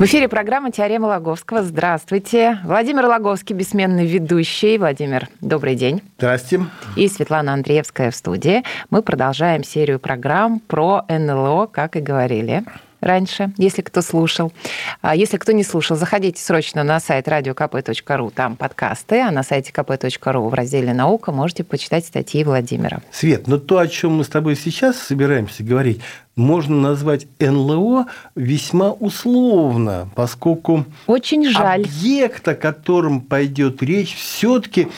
В эфире программа «Теорема Логовского». Здравствуйте. Владимир Логовский, бессменный ведущий. Владимир, добрый день. Здрасте. И Светлана Андреевская в студии. Мы продолжаем серию программ про НЛО, как и говорили раньше, если кто слушал. А Если кто не слушал, заходите срочно на сайт radiokp.ru, там подкасты, а на сайте kp.ru в разделе «Наука» можете почитать статьи Владимира. Свет, но то, о чем мы с тобой сейчас собираемся говорить, можно назвать НЛО весьма условно, поскольку Очень жаль. объект, о котором пойдет речь, все-таки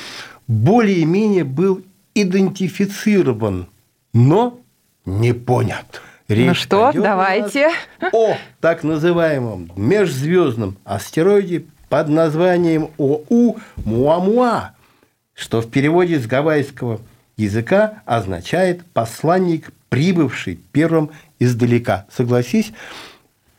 более-менее был идентифицирован, но не понят. Речь Ну что, давайте. о так называемом межзвездном астероиде под названием ОУ Муамуа, что в переводе с гавайского языка означает «посланник, прибывший первым издалека». Согласись,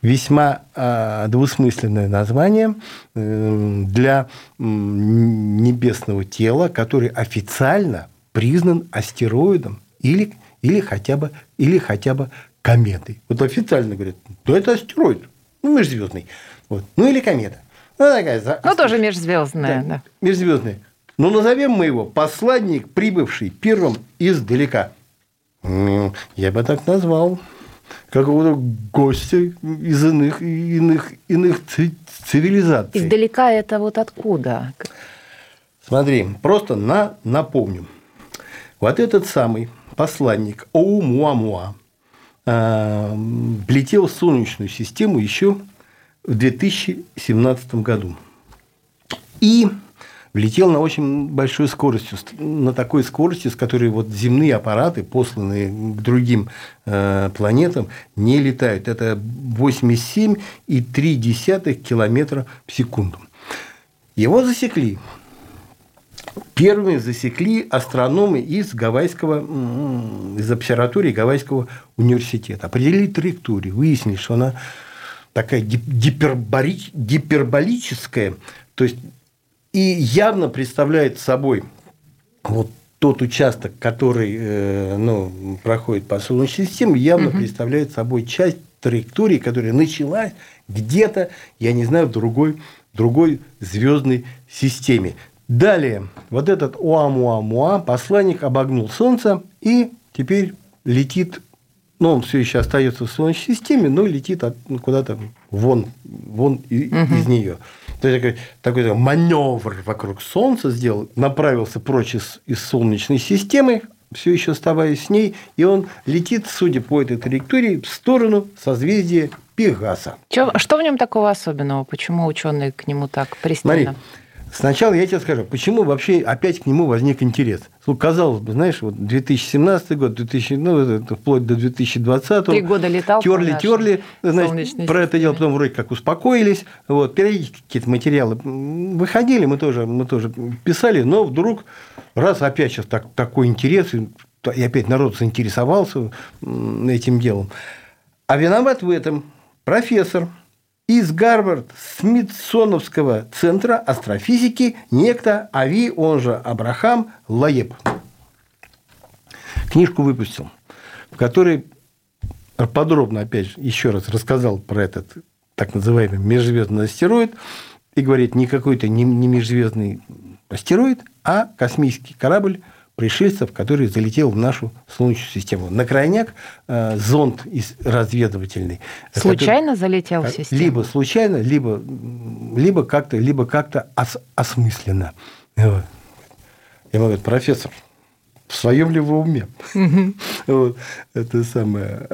весьма э, двусмысленное название э, для м, небесного тела, который официально признан астероидом или, или, хотя бы, или хотя бы кометой. Вот официально говорят, да это астероид, ну, межзвездный. Вот. Ну, или комета. Ну, такая за- Ну, тоже межзвездная, да. Межзвездный. Ну, назовем мы его посланник, прибывший первым издалека. Я бы так назвал. Какого-то гостя из иных, иных, иных ци- цивилизаций. Издалека это вот откуда? Смотри, просто на, напомню. Вот этот самый посланник Оумуамуа влетел в Солнечную систему еще в 2017 году. И влетел на очень большой скоростью, на такой скорости, с которой вот земные аппараты, посланные к другим э, планетам, не летают. Это 87,3 километра в секунду. Его засекли. Первыми засекли астрономы из Гавайского, из обсерватории Гавайского университета. Определили траекторию, выяснили, что она такая гипербори- гиперболическая, то есть и явно представляет собой вот тот участок, который э, ну, проходит по Солнечной системе, явно представляет собой часть траектории, которая началась где-то, я не знаю, в другой, другой звездной системе. Далее, вот этот Уамуамуа, посланник обогнул Солнце и теперь летит, ну, он все еще остается в Солнечной системе, но летит ну, куда-то вон, вон и- из нее. То есть такой, такой маневр вокруг Солнца сделал, направился прочь из, из Солнечной системы, все еще оставаясь с ней, и он летит, судя по этой траектории, в сторону созвездия Пегаса. Чё- что в нем такого особенного? Почему ученые к нему так Смотри, пристально? Сначала я тебе скажу, почему вообще опять к нему возник интерес. Ну, казалось бы, знаешь, вот 2017 год, 2000, ну, это вплоть до 2020 Три года летал терли, терли, значит, про это дело потом вроде как успокоились, вот, периодически какие-то материалы выходили, мы тоже, мы тоже писали, но вдруг раз опять сейчас так, такой интерес, и опять народ заинтересовался этим делом. А виноват в этом профессор из Гарвард Смитсоновского центра астрофизики некто Ави, он же Абрахам Лаеб. Книжку выпустил, в которой подробно, опять же, еще раз рассказал про этот так называемый межзвездный астероид и говорит, не какой-то не межзвездный астероид, а космический корабль пришельцев, который залетел в нашу Солнечную систему. На крайняк э, зонд из- разведывательный. Случайно залетел в который- систему? Либо случайно, либо, либо как-то либо как-то ос- осмысленно. Вот. Я ему говорю, профессор, в своем ли вы уме? Вот, это самое.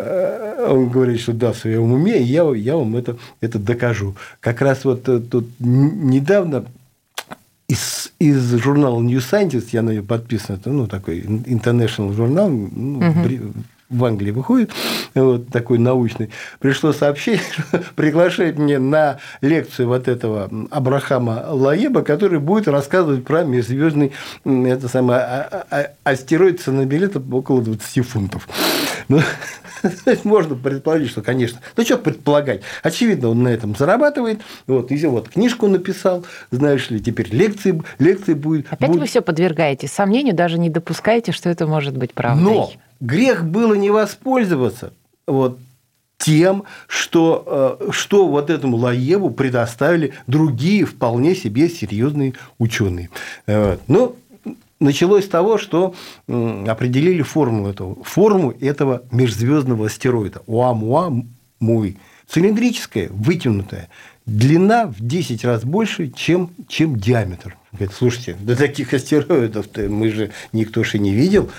Он говорит, что да, в своем уме, и я, я вам это, это докажу. Как раз вот э, тут недавно из, из журнала New Scientist, я на нее подписан, это ну, такой international журнал, ну, бри- в Англии выходит, вот такой научный, пришло сообщение, что приглашает мне на лекцию вот этого Абрахама Лаеба, который будет рассказывать про межзвездный это самое, а, а, а, астероид цена около 20 фунтов. Ну, можно предположить, что, конечно, ну что предполагать, очевидно, он на этом зарабатывает, вот, и вот книжку написал, знаешь ли, теперь лекции, лекции будет. Опять будет... вы все подвергаете сомнению, даже не допускаете, что это может быть правдой. Но грех было не воспользоваться вот тем, что, э, что вот этому Лаеву предоставили другие вполне себе серьезные ученые. Э, ну, началось с того, что определили формулу этого, форму этого межзвездного астероида Уамуа-Муи. Цилиндрическая, вытянутая, длина в 10 раз больше, чем, чем диаметр. Говорит, слушайте, до таких астероидов мы же никто же не видел.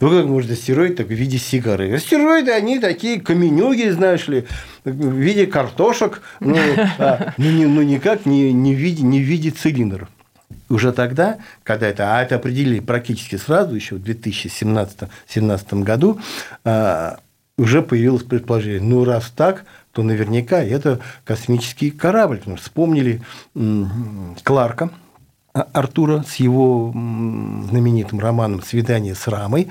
Ну, как можно астероид так в виде сигары? Астероиды, они такие каменюги, знаешь ли, в виде картошек, ну, а, ну, не, ну никак не, не, в виде, не в виде цилиндров. Уже тогда, когда это, а это определили практически сразу, еще в 2017 году, а, уже появилось предположение, ну, раз так, то наверняка это космический корабль. Вспомнили Кларка, а, Артура с его знаменитым романом «Свидание с Рамой»,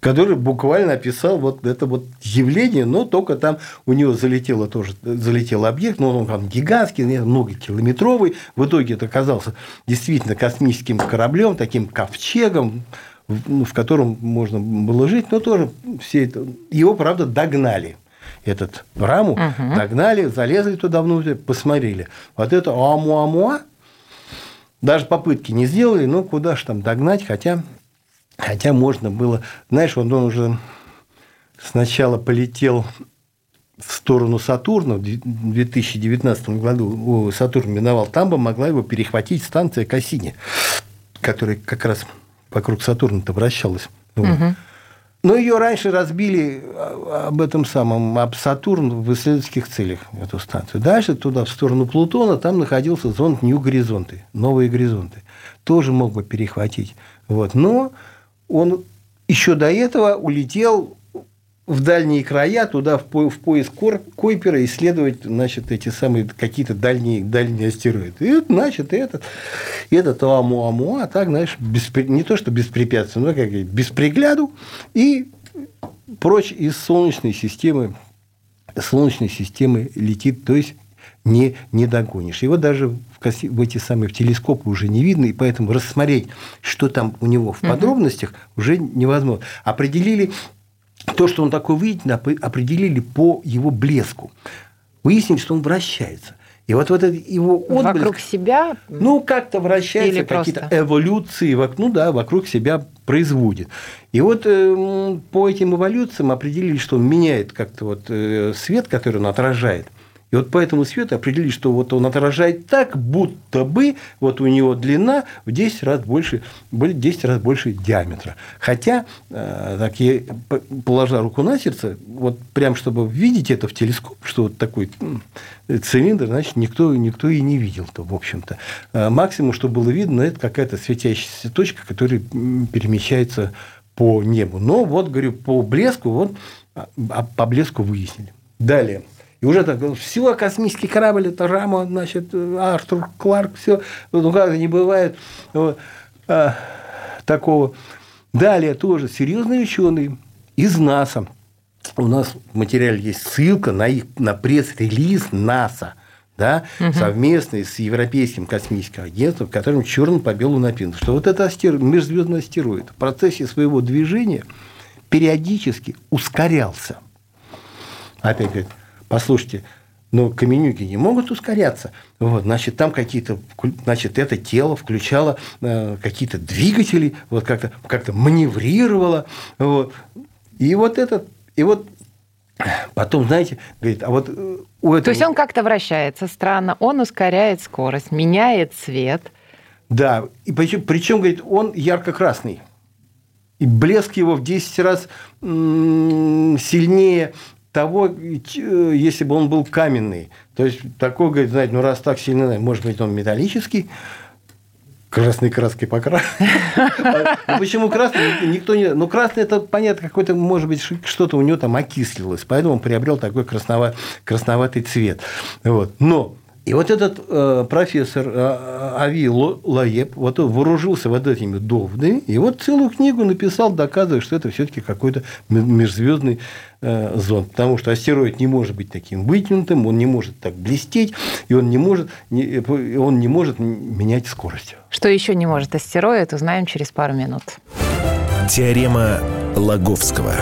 который буквально описал вот это вот явление, но только там у него залетело тоже, залетел объект, но он там гигантский, многокилометровый, в итоге это оказался действительно космическим кораблем, таким ковчегом, в ну, котором можно было жить, но тоже все это, его, правда, догнали этот раму, угу. догнали, залезли туда внутрь, посмотрели. Вот это амуамуа, даже попытки не сделали, ну куда же там догнать, хотя, хотя можно было. Знаешь, он, он уже сначала полетел в сторону Сатурна в 2019 году Сатурн миновал, там бы могла его перехватить станция Кассини, которая как раз вокруг Сатурна-то вращалась. Угу. Но ее раньше разбили а, об этом самом, об Сатурн в исследовательских целях, эту станцию. Дальше туда, в сторону Плутона, там находился зонд Нью-Горизонты, новые горизонты. Тоже мог бы перехватить. Вот. Но он еще до этого улетел в дальние края, туда в, по, в поиск Койпера исследовать, значит, эти самые какие-то дальние, дальние астероиды. И, значит, этот, этот Амуамуа, так, знаешь, беспри... не то, что беспрепятственно, но как без пригляду, и прочь из Солнечной системы, Солнечной системы летит, то есть не, не догонишь. Его даже в, в эти самые в телескопы уже не видно, и поэтому рассмотреть, что там у него в подробностях, угу. уже невозможно. Определили то, что он такой выйдет, определили по его блеску. Выяснили, что он вращается. И вот, вот этот его отблеск... Вокруг себя? Ну, как-то вращается, какие-то эволюции, ну да, вокруг себя производит. И вот э, по этим эволюциям определили, что он меняет как-то вот э, свет, который он отражает – и вот по этому свету определили, что вот он отражает так, будто бы вот у него длина в 10 раз больше, 10 раз больше диаметра. Хотя, э, так я положа руку на сердце, вот прям чтобы видеть это в телескоп, что вот такой цилиндр, значит, никто, никто и не видел-то, в общем-то. Э, максимум, что было видно, это какая-то светящаяся точка, которая перемещается по небу. Но вот, говорю, по блеску, вот а, а по блеску выяснили. Далее. И уже так, все, космический корабль, это Рама, значит, Артур Кларк, все, ну как не бывает вот, а, такого. Далее тоже серьезные ученые из НАСА. У нас в материале есть ссылка на, их, на пресс-релиз НАСА, да, угу. совместный с Европейским космическим агентством, в котором черным по белому написано, что вот этот астероид, межзвездный астероид в процессе своего движения периодически ускорялся. Опять говорит, послушайте, но каменюки не могут ускоряться. Вот, значит, там какие-то, значит, это тело включало э, какие-то двигатели, вот как-то как маневрировало. Вот. И вот этот, и вот Потом, знаете, говорит, а вот э, у этого... То есть он как-то вращается странно, он ускоряет скорость, меняет цвет. Да, и причем, причем говорит, он ярко-красный. И блеск его в 10 раз сильнее того, э, если бы он был каменный. То есть, такой, говорит, знаете, ну раз так сильно, может быть, он металлический. красной краской покрас. Ну, почему красный? Никто не... Ну, красный, это, понятно, какой-то, может быть, что-то у него там окислилось, поэтому он приобрел такой красноватый цвет. Вот. Но и вот этот э, профессор э, Ави Лаеп вот он вооружился вот этими доводами, и вот целую книгу написал, доказывая, что это все-таки какой-то межзвездный э, зонд. Потому что астероид не может быть таким вытянутым, он не может так блестеть, и он не может, не, он не может менять скорость. Что еще не может астероид, узнаем через пару минут. Теорема Лаговского.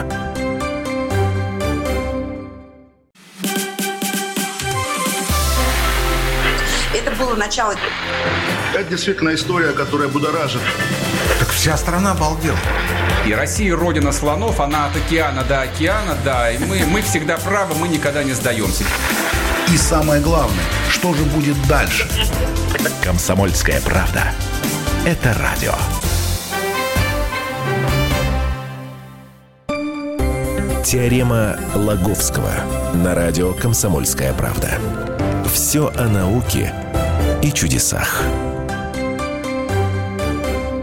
Было начало. Это действительно история, которая будоражит. Так вся страна обалдела. И Россия родина слонов, она от океана до океана, да. И мы, мы всегда правы, мы никогда не сдаемся. И самое главное, что же будет дальше? Комсомольская правда. Это радио. Теорема Лаговского на радио «Комсомольская правда». Все о науке и чудесах.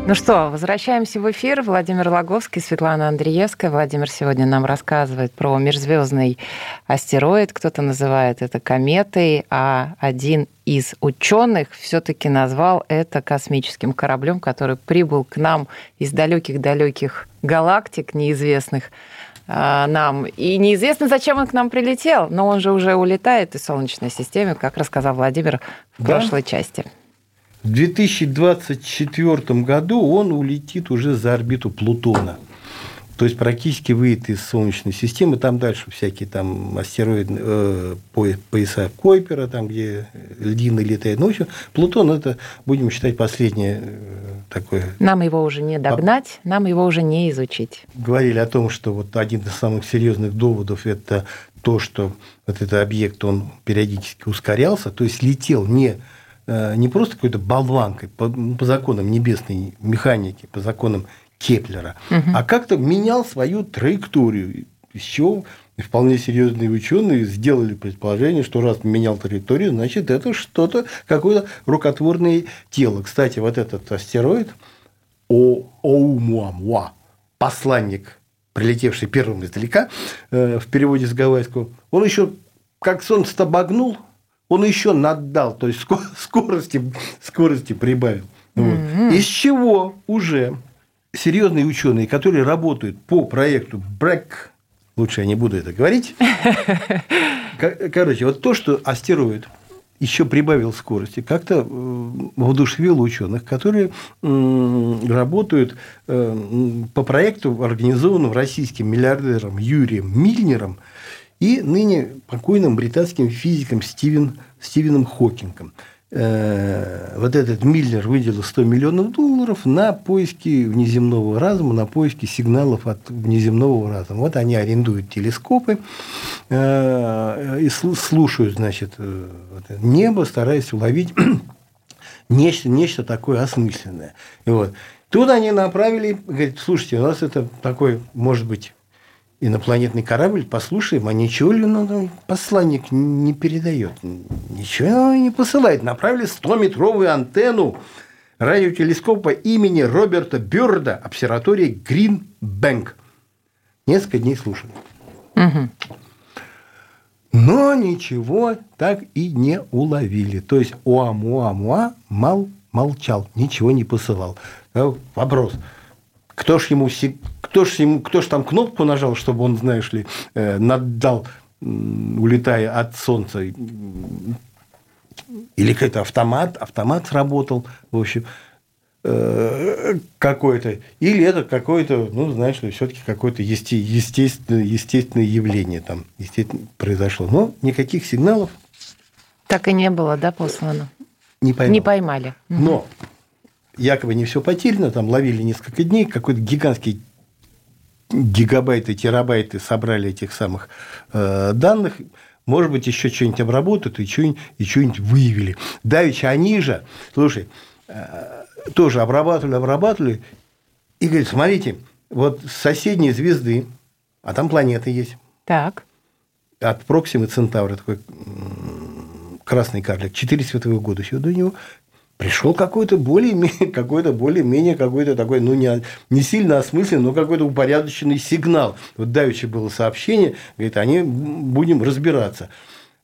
Ну что, возвращаемся в эфир. Владимир Логовский, Светлана Андреевская. Владимир сегодня нам рассказывает про межзвездный астероид. Кто-то называет это кометой, а один из ученых все-таки назвал это космическим кораблем, который прибыл к нам из далеких-далеких галактик неизвестных а, нам. И неизвестно, зачем он к нам прилетел, но он же уже улетает из Солнечной системы, как рассказал Владимир в да? прошлой части. В 2024 году он улетит уже за орбиту Плутона то есть практически выйдет из Солнечной системы, там дальше всякие там астероиды, э, пояса Койпера, там, где льдины летают. Ну, в общем, Плутон – это, будем считать, последнее э, такое… Нам его уже не догнать, нам его уже не изучить. Говорили о том, что вот один из самых серьезных доводов – это то, что вот этот объект, он периодически ускорялся, то есть летел не не просто какой-то болванкой по, по законам небесной механики, по законам Кеплера, угу. а как-то менял свою траекторию. Из чего вполне серьезные ученые сделали предположение, что раз менял траекторию, значит, это что-то, какое-то рукотворное тело. Кстати, вот этот астероид Оумуамуа, посланник, прилетевший первым издалека, э, в переводе с гавайского, он еще, как солнце обогнул, он еще наддал, то есть скорости, скорости прибавил. Вот. Из чего уже серьезные ученые, которые работают по проекту BRAC, лучше я не буду это говорить. Короче, вот то, что астероид еще прибавил скорости, как-то э, воодушевило ученых, которые работают э, по проекту, организованному российским миллиардером Юрием Мильнером и ныне покойным британским физиком Стивен, Стивеном Хокингом. Э, вот этот Миллер выделил 100 миллионов долларов на поиски внеземного разума, на поиски сигналов от внеземного разума. Вот они арендуют телескопы э, и слушают, значит, э, небо, стараясь уловить нечто, нечто такое осмысленное. И вот. Тут они направили, говорят, слушайте, у нас это такой, может быть, инопланетный корабль, послушаем, а ничего ли ну, посланник не передает? Ничего не посылает. Направили 100-метровую антенну радиотелескопа имени Роберта Бёрда обсерватории Гринбэнк. Несколько дней слушали. Угу. Но ничего так и не уловили. То есть Уамуамуа мал, молчал, ничего не посылал. Вопрос. Кто ж ему кто ж, ему, кто ж там кнопку нажал, чтобы он, знаешь ли, э, наддал, улетая от солнца? Или какой-то автомат, автомат сработал, в общем, э, какой-то. Или это какое-то, ну, знаешь ли, все-таки какое-то естественное, естественное явление там естественно, произошло. Но никаких сигналов. Так и не было, да, послано? Не поймали. Не поймали. Но якобы не все потеряно, там ловили несколько дней, какой-то гигантский гигабайты, терабайты собрали этих самых э, данных, может быть, еще что-нибудь обработают и что-нибудь, и что-нибудь выявили. Давича они же, слушай, э, тоже обрабатывали, обрабатывали, и говорят, смотрите, вот с соседней звезды, а там планеты есть. Так. От Проксимы Центавра такой красный карлик, 4 световых года еще до него, пришел какой-то более, какой-то более-менее какой-то такой, ну, не, не сильно осмысленный, но какой-то упорядоченный сигнал. Вот давеча было сообщение, говорит, они будем разбираться.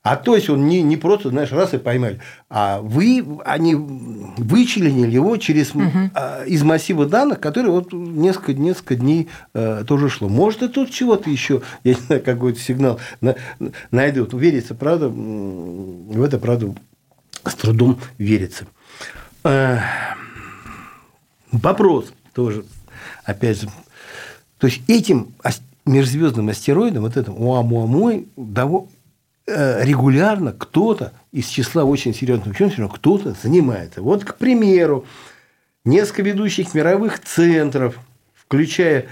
А то есть он не, не просто, знаешь, раз и поймали, а вы, они вычленили его через, угу. из массива данных, который вот несколько, несколько дней а, тоже шло. Может, и тут чего-то еще, я не знаю, какой-то сигнал на, найдут. Верится, правда, в это, правда, с трудом верится. А, вопрос тоже, опять же, то есть этим межзвездным астероидом, вот этим Уамуамой, Э, регулярно кто-то из числа очень серьезных ученых, кто-то занимается. Вот, к примеру, несколько ведущих мировых центров, включая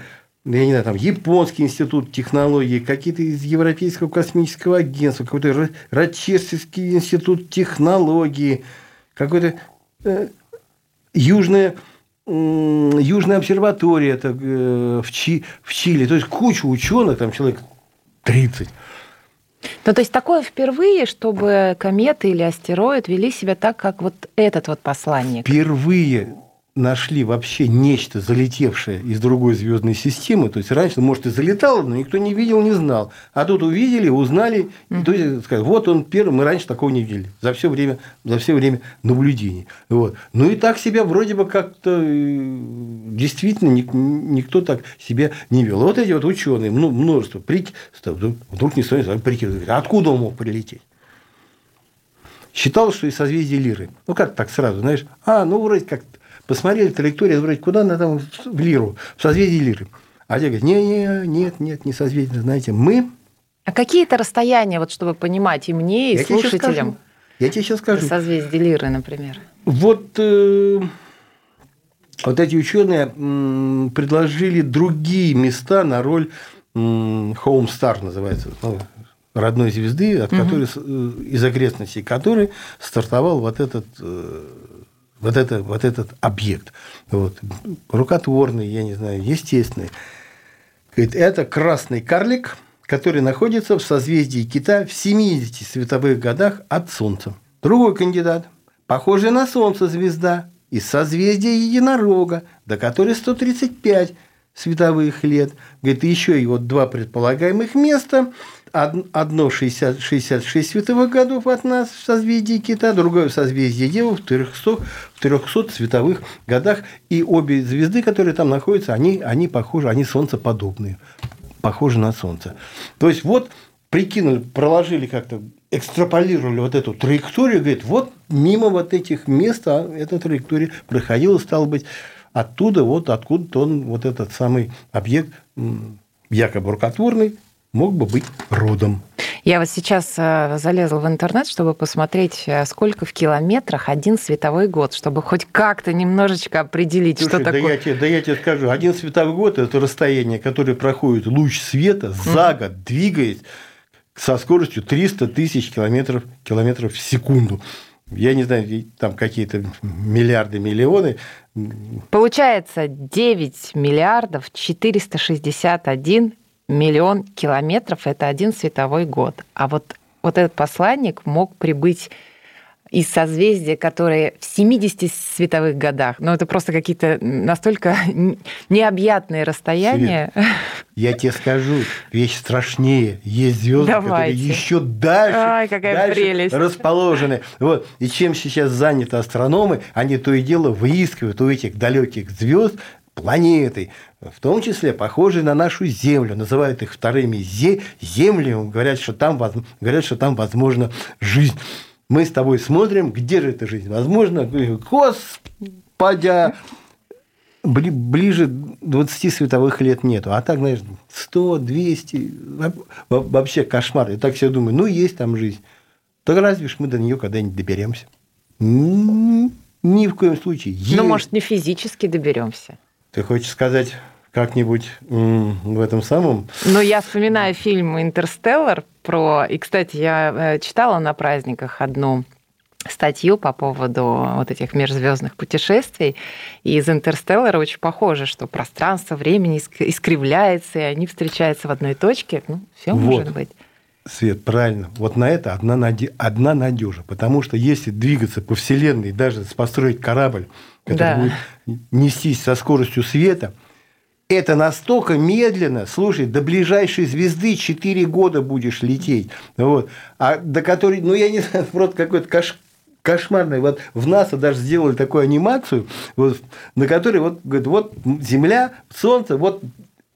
я не знаю, там, Японский институт технологий, какие-то из Европейского космического агентства, какой-то Рочестерский институт технологии, какой-то э, Южная, э, Южная обсерватория это, э, в, Чи, в Чили. То есть, куча ученых, там человек 30, ну, то есть такое впервые, чтобы кометы или астероид вели себя так, как вот этот вот посланник. Впервые нашли вообще нечто, залетевшее из другой звездной системы. То есть раньше, может, и залетало, но никто не видел, не знал. А тут увидели, узнали, mm-hmm. то есть сказали, вот он первый, мы раньше такого не видели за все время, за все время наблюдений. Вот. Ну и так себя вроде бы как-то э, действительно никто так себя не вел. Вот эти вот ученые, множество, вдруг не стоит прикидывать, откуда он мог прилететь? Считал, что из созвездия Лиры. Ну, как так сразу, знаешь? А, ну, вроде как посмотрели траекторию, вроде куда надо там в Лиру, в созвездие Лиры. А те говорят, не, не, нет, нет, не созвездие, знаете, мы... А какие это расстояния, вот чтобы понимать и мне, и Я слушателям? Я тебе сейчас скажу. Созвездие Лиры, например. Вот, э, вот эти ученые э, предложили другие места на роль э, Home Star называется, ну, родной звезды, от угу. которой, э, из окрестностей которой стартовал вот этот э, вот, это, вот этот объект. Вот. Рукотворный, я не знаю, естественный. Говорит, это красный карлик, который находится в созвездии Кита в 70 световых годах от Солнца. Другой кандидат, похожий на Солнце звезда, из созвездия Единорога, до которой 135 световых лет. Говорит, еще и вот два предполагаемых места – одно 60, 66 световых годов от нас в созвездии Кита, другое в созвездии Девы в 300, в 300 световых годах. И обе звезды, которые там находятся, они, они похожи, они солнцеподобные, похожи на Солнце. То есть, вот прикинули, проложили как-то, экстраполировали вот эту траекторию, говорит, вот мимо вот этих мест а эта траектория проходила, стало быть, оттуда, вот откуда-то он, вот этот самый объект якобы рукотворный, мог бы быть родом. Я вот сейчас э, залезла в интернет, чтобы посмотреть, э, сколько в километрах один световой год, чтобы хоть как-то немножечко определить, Слушай, что да такое. Я тебе, да я тебе скажу, один световой год – это расстояние, которое проходит луч света за год, двигаясь со скоростью 300 тысяч километров, километров в секунду. Я не знаю, там какие-то миллиарды, миллионы. Получается 9 миллиардов 461 миллион километров – это один световой год. А вот, вот этот посланник мог прибыть из созвездия, которые в 70 световых годах. Но это просто какие-то настолько необъятные расстояния. Свет, я тебе скажу, вещь страшнее. Есть звезды, которые еще дальше, Ай, какая дальше прелесть. расположены. Вот. И чем сейчас заняты астрономы, они то и дело выискивают у этих далеких звезд планеты, в том числе похожие на нашу Землю, называют их вторыми землями, говорят, что там, говорят, что там возможна жизнь. Мы с тобой смотрим, где же эта жизнь возможна. Господи, ближе 20 световых лет нету. А так, знаешь, 100, 200, вообще кошмар. Я так себе думаю, ну, есть там жизнь. Так разве ж мы до нее когда-нибудь доберемся? Ни в коем случае. Ну, может, не физически доберемся. Ты хочешь сказать как-нибудь в этом самом? Ну, я вспоминаю фильм «Интерстеллар» про... И, кстати, я э, читала на праздниках одну статью по поводу вот этих межзвездных путешествий. И из «Интерстеллара» очень похоже, что пространство времени искривляется, и они встречаются в одной точке. Ну, все вот. может быть. Свет, правильно. Вот на это одна, наде... одна надежа. Потому что если двигаться по Вселенной, даже построить корабль, который Да. будет нестись со скоростью света, это настолько медленно, слушай, до ближайшей звезды 4 года будешь лететь. Вот. А до которой, ну, я не знаю, просто какой-то каш, кошмарный. Вот в НАСА даже сделали такую анимацию, вот, на которой вот, говорит, вот Земля, Солнце, вот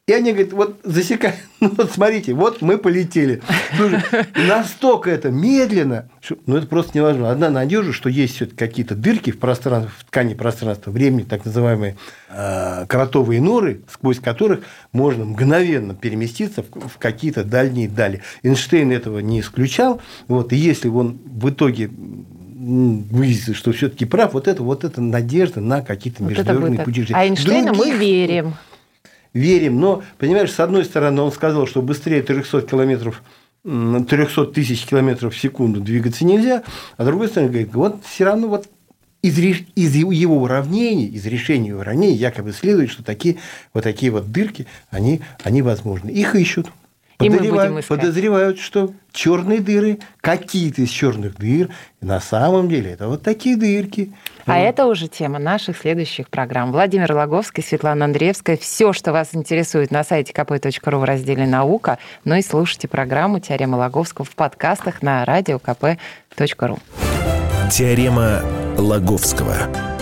и они говорят, вот засекают, ну вот смотрите, вот мы полетели. Слушай, настолько это медленно, что, ну это просто невозможно. Одна надежда, что есть все какие-то дырки в пространстве, в ткани пространства времени, так называемые э, кротовые норы, сквозь которых можно мгновенно переместиться в, в какие-то дальние дали. Эйнштейн этого не исключал. Вот, и если он в итоге выяснится, что все-таки прав, вот это, вот это надежда на какие-то Вот международные пути жизни. А Эйнштейна мы Других верим. Верим, но, понимаешь, с одной стороны, он сказал, что быстрее 300 километров 300 тысяч километров в секунду двигаться нельзя, а с другой стороны, говорит, вот все равно вот из, из его уравнений, из решения уравнений якобы следует, что такие вот такие вот дырки, они, они возможны. Их ищут. И мы Подозревают- подозревают, что черные дыры, какие-то из черных дыр, на самом деле это вот такие дырки. А Вот. это уже тема наших следующих программ. Владимир Логовский, Светлана Андреевская. Все, что вас интересует на сайте kp.ru в разделе «Наука». Ну и слушайте программу «Теорема Логовского» в подкастах на радио kp.ru. Теорема Лаговского.